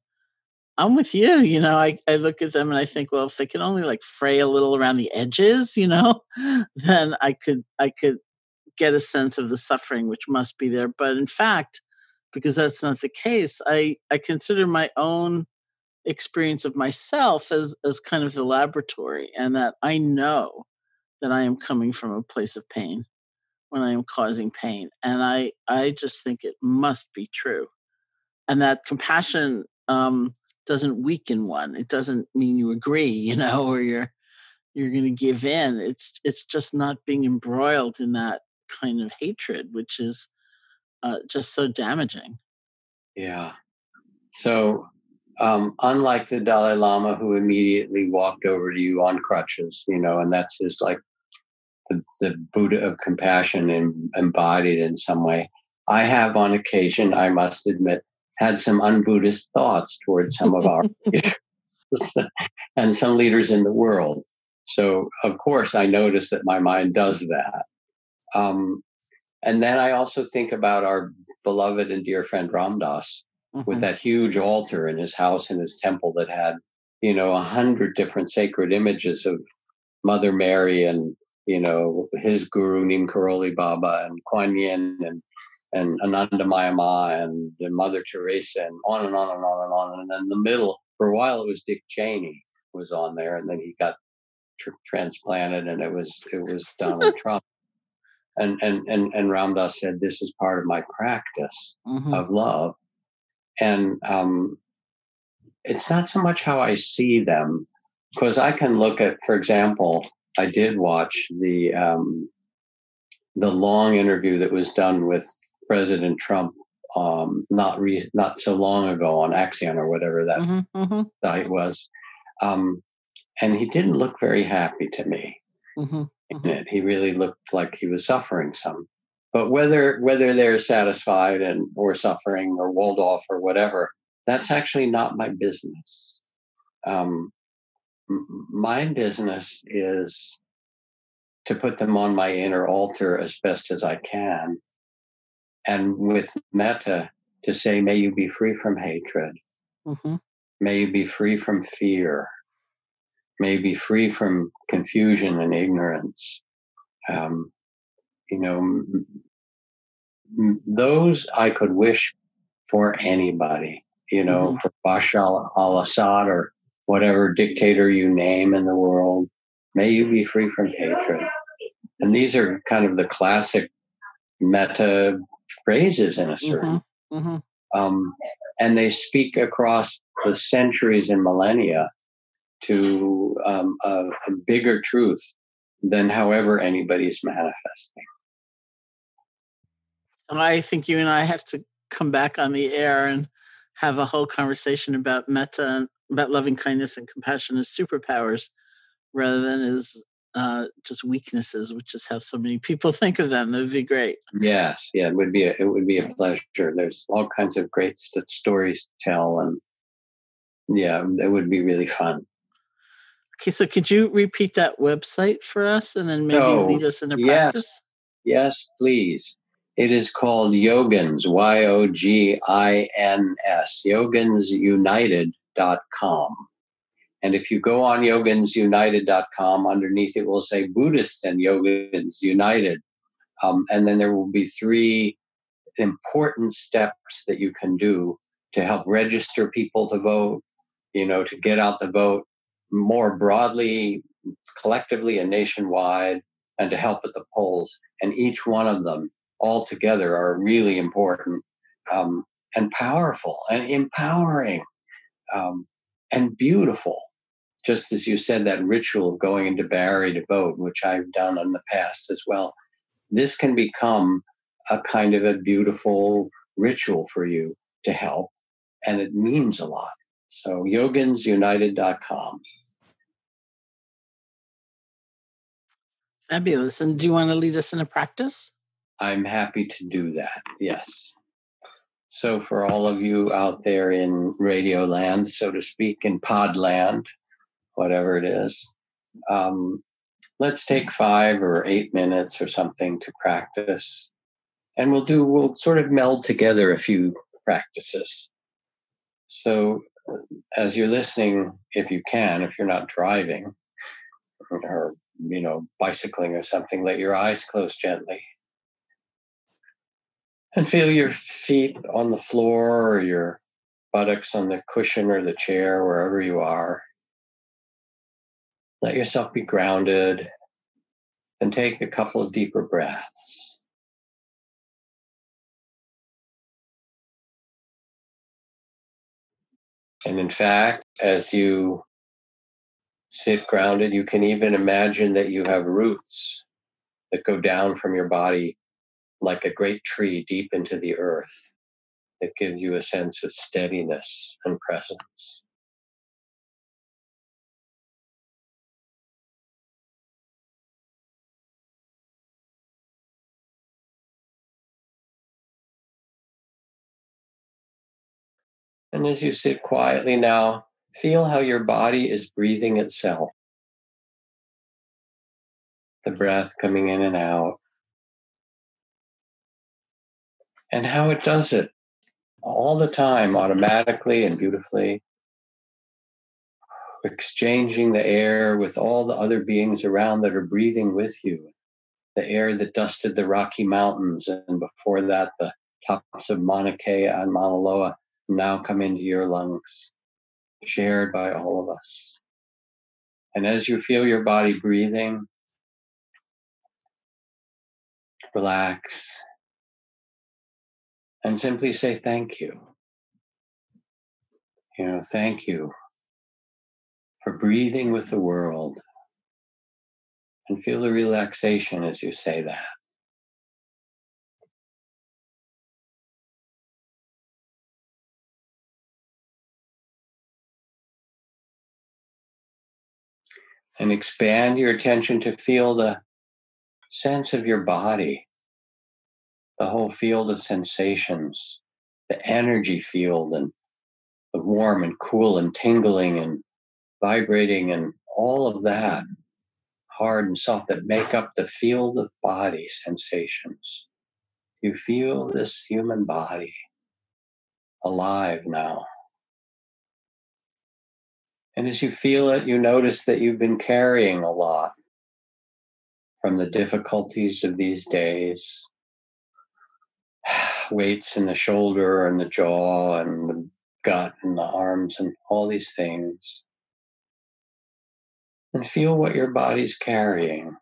I'm with you. You know, I, I look at them and I think, well, if they could only like fray a little around the edges, you know, then I could I could get a sense of the suffering which must be there. But in fact, because that's not the case, I, I consider my own experience of myself as as kind of the laboratory and that I know that I am coming from a place of pain when I am causing pain. And I I just think it must be true. And that compassion um doesn't weaken one. It doesn't mean you agree, you know, or you're you're going to give in. It's it's just not being embroiled in that kind of hatred, which is uh, just so damaging. Yeah. So, um, unlike the Dalai Lama, who immediately walked over to you on crutches, you know, and that's his like the, the Buddha of compassion embodied in some way. I have, on occasion, I must admit, had some un-Buddhist thoughts towards some of our and some leaders in the world. So of course I notice that my mind does that. Um, and then I also think about our beloved and dear friend Ram Dass mm-hmm. with that huge altar in his house in his temple that had, you know, a hundred different sacred images of Mother Mary and, you know, his guru Neem Karoli Baba and Kuan Yin and and Anandamayi Ma and Mother Teresa and on and on and on and on. And then in the middle, for a while, it was Dick Cheney was on there, and then he got tr- transplanted, and it was it was Donald Trump. And and and and Ram Dass said, "This is part of my practice mm-hmm. of love," and um, it's not so much how I see them, because I can look at, for example, I did watch the um, the long interview that was done with President Trump um, not re- not so long ago on Axios or whatever that mm-hmm, mm-hmm. site was, um, and he didn't look very happy to me. Mm-hmm, mm-hmm. He really looked like he was suffering some. But whether whether they're satisfied and or suffering or walled off or whatever, that's actually not my business. Um, m- my business is to put them on my inner altar as best as I can and with metta to say, may you be free from hatred. Mm-hmm. May you be free from fear. May you be free from confusion and ignorance. Um, you know, m- m- those I could wish for anybody, you know, mm-hmm. for Bashar al Assad or whatever dictator you name in the world. May you be free from hatred. And these are kind of the classic metta phrases in a certain, mm-hmm. Mm-hmm. Um, and they speak across the centuries and millennia to um, a, a bigger truth than however anybody's manifesting. So I think you and I have to come back on the air and have a whole conversation about metta and about loving kindness and compassion as superpowers rather than as uh, just weaknesses, which is how so many people think of them. That would be great. Yes, yeah, it would be a, it would be a pleasure. There's all kinds of great st- stories to tell, and yeah, it would be really fun. Okay, so could you repeat that website for us, and then maybe so, lead us into practice? Yes, yes, please. It is called Yogins, Y O G I N S, yoginsunited.com. And if you go on yoginsunited.com, underneath it will say Buddhists and Yogins United. Um, and then there will be three important steps that you can do to help register people to vote, you know, to get out the vote more broadly, collectively, and nationwide, and to help at the polls. And each one of them all together are really important um, and powerful and empowering um, and beautiful just as you said, that ritual of going into Barre to vote, which I've done in the past as well, this can become a kind of a beautiful ritual for you to help. And it means a lot. So yoginsunited.com. Fabulous. And do you want to lead us in a practice? I'm happy to do that. Yes. So, for all of you out there in radio land, so to speak, in pod land, whatever it is, um, let's take five or eight minutes or something to practice. And we'll do, we'll sort of meld together a few practices. So, as you're listening, if you can, if you're not driving or, you know, bicycling or something, let your eyes close gently and feel your feet on the floor or your buttocks on the cushion or the chair, wherever you are. Let yourself be grounded and take a couple of deeper breaths. And in fact, as you sit grounded, you can even imagine that you have roots that go down from your body like a great tree deep into the earth that gives you a sense of steadiness and presence. And as you sit quietly now, feel how your body is breathing itself. The breath coming in and out and how it does it all the time, automatically and beautifully, exchanging the air with all the other beings around that are breathing with you. The air that dusted the Rocky Mountains, and before that, the tops of Mauna Kea and Mauna Loa now come into your lungs, shared by all of us. And as you feel your body breathing, relax and simply say thank you. You know, thank you for breathing with the world. And feel the relaxation as you say that. And expand your attention to feel the sense of your body the whole field of sensations, the energy field, and the warm and cool and tingling and vibrating and all of that, hard and soft, that make up the field of body sensations. You feel this human body alive now. And as you feel it, you notice that you've been carrying a lot from the difficulties of these days, weights in the shoulder and the jaw and the gut and the arms and all these things. And feel what your body's carrying.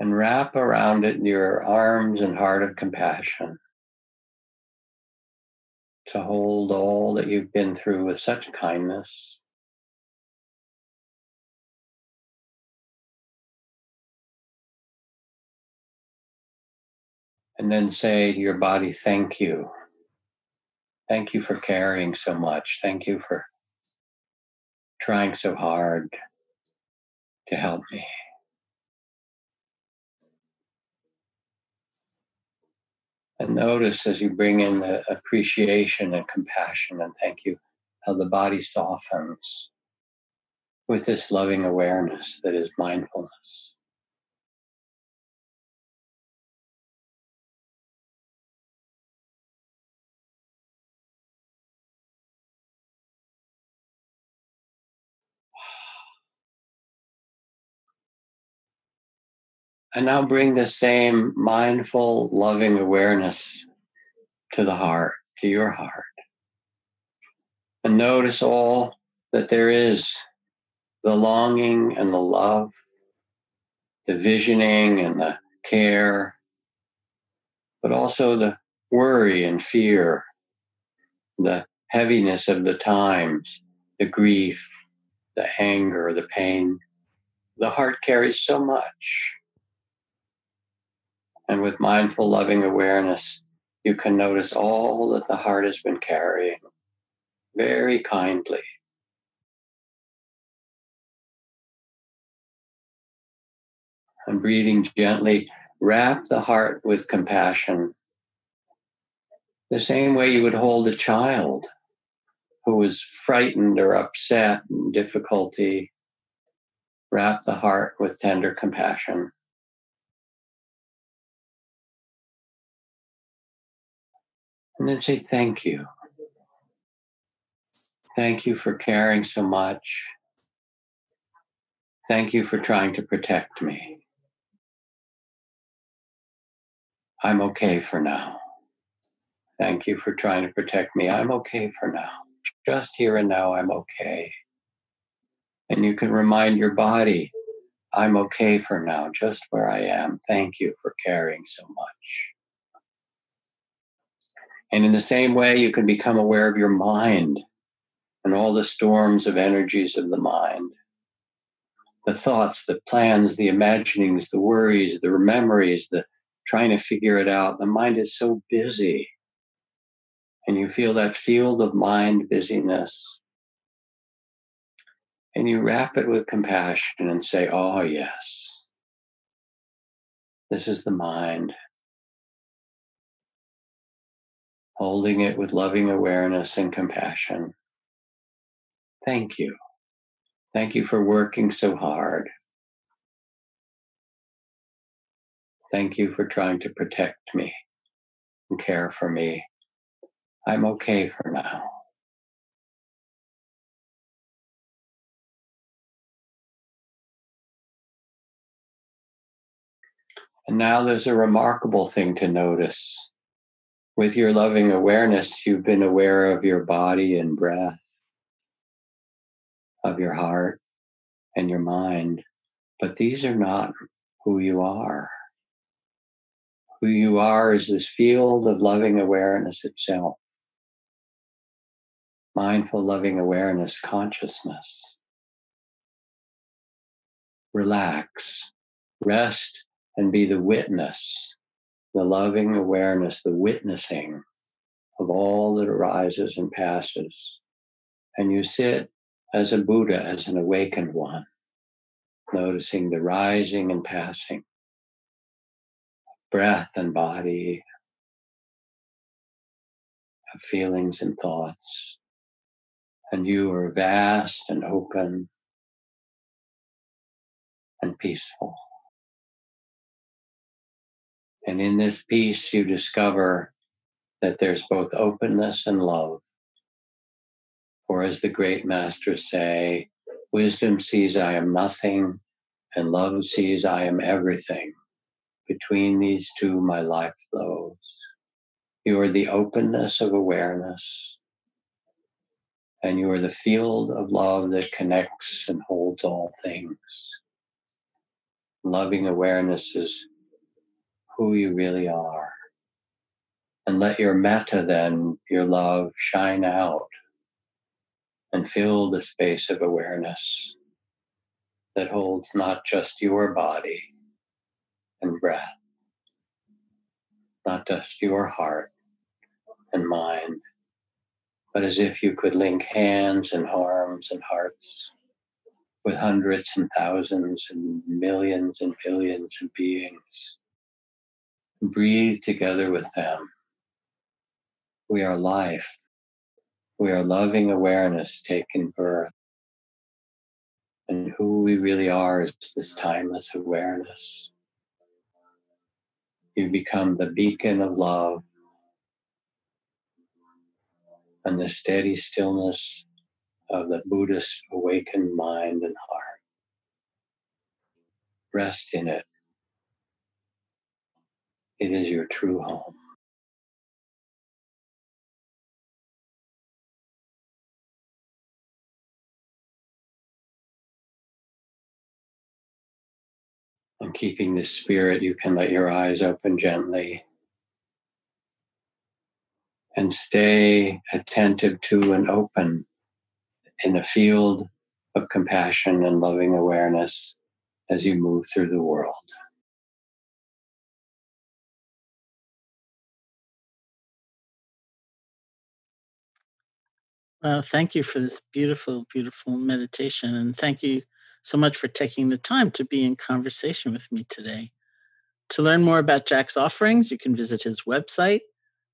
And wrap around it your arms and heart of compassion to hold all that you've been through with such kindness. And then say to your body, thank you. Thank you for carrying so much. Thank you for trying so hard to help me. And notice as you bring in the appreciation and compassion and thank you, how the body softens with this loving awareness that is mindfulness. And now bring the same mindful, loving awareness to the heart, to your heart. And notice all that there is the longing and the love, the visioning and the care, but also the worry and fear, the heaviness of the times, the grief, the anger, the pain. The heart carries so much. And with mindful, loving awareness, you can notice all that the heart has been carrying very kindly. And breathing gently, wrap the heart with compassion. The same way you would hold a child who is frightened or upset and difficulty. Wrap the heart with tender compassion. And then say thank you. Thank you for caring so much. Thank you for trying to protect me. I'm okay for now. Thank you for trying to protect me. I'm okay for now. Just here and now, I'm okay. And you can remind your body, I'm okay for now, just where I am. Thank you for caring so much. And in the same way, you can become aware of your mind and all the storms of energies of the mind the thoughts, the plans, the imaginings, the worries, the memories, the trying to figure it out. The mind is so busy. And you feel that field of mind busyness. And you wrap it with compassion and say, Oh, yes, this is the mind. Holding it with loving awareness and compassion. Thank you. Thank you for working so hard. Thank you for trying to protect me and care for me. I'm okay for now. And now there's a remarkable thing to notice with your loving awareness, you've been aware of your body and breath, of your heart and your mind, but these are not who you are. Who you are is this field of loving awareness itself. Mindful, loving awareness, consciousness. Relax, rest, and be the witness the loving awareness, the witnessing of all that arises and passes. And you sit as a Buddha, as an awakened one, noticing the rising and passing, breath and body, of feelings and thoughts. And you are vast and open and peaceful. And in this peace, you discover that there's both openness and love. For as the great masters say, wisdom sees I am nothing, and love sees I am everything. Between these two, my life flows. You are the openness of awareness, and you are the field of love that connects and holds all things. Loving awareness is who you really are. And let your metta then, your love, shine out and fill the space of awareness that holds not just your body and breath, not just your heart and mind, but as if you could link hands and arms and hearts with hundreds and thousands and millions and billions of beings breathe together with them. We are life. We are loving awareness taking birth. And who we really are is this timeless awareness. You become the beacon of love and the steady stillness of the Buddhist awakened mind and heart. Rest in it. It is your true home. And keeping the spirit, you can let your eyes open gently and stay attentive to and open in the field of compassion and loving awareness as you move through the world. Well, thank you for this beautiful, beautiful meditation. And thank you so much for taking the time to be in conversation with me today. To learn more about Jack's offerings, you can visit his website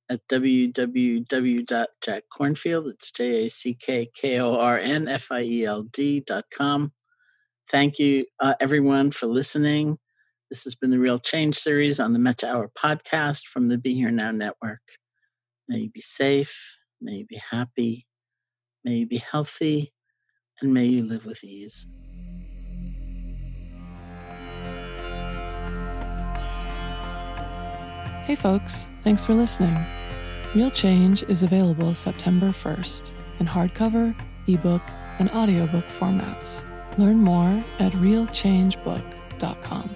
at www.jackkornfield. It's J A C K K O R N F I E L D dot com. Thank you, uh, everyone, for listening. This has been the Real Change series on the Metta Hour podcast from the Be Here Now Network. May you be safe, may you be happy, may you be healthy, and may you live with ease. Hey, folks, thanks for listening. Real Change is available September 1st in hardcover, ebook, and audiobook formats. Learn more at realchangebook.com.